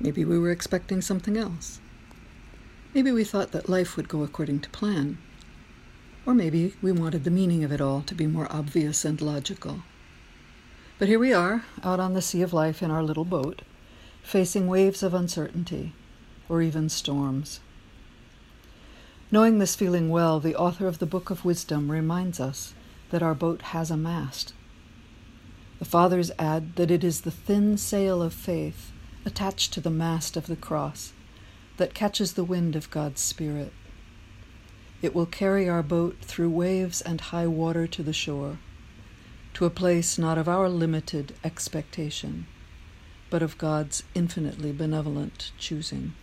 Maybe we were expecting something else. Maybe we thought that life would go according to plan. Or maybe we wanted the meaning of it all to be more obvious and logical. But here we are, out on the sea of life in our little boat, facing waves of uncertainty, or even storms. Knowing this feeling well, the author of the Book of Wisdom reminds us that our boat has a mast. The Fathers add that it is the thin sail of faith attached to the mast of the cross that catches the wind of God's Spirit. It will carry our boat through waves and high water to the shore, to a place not of our limited expectation, but of God's infinitely benevolent choosing.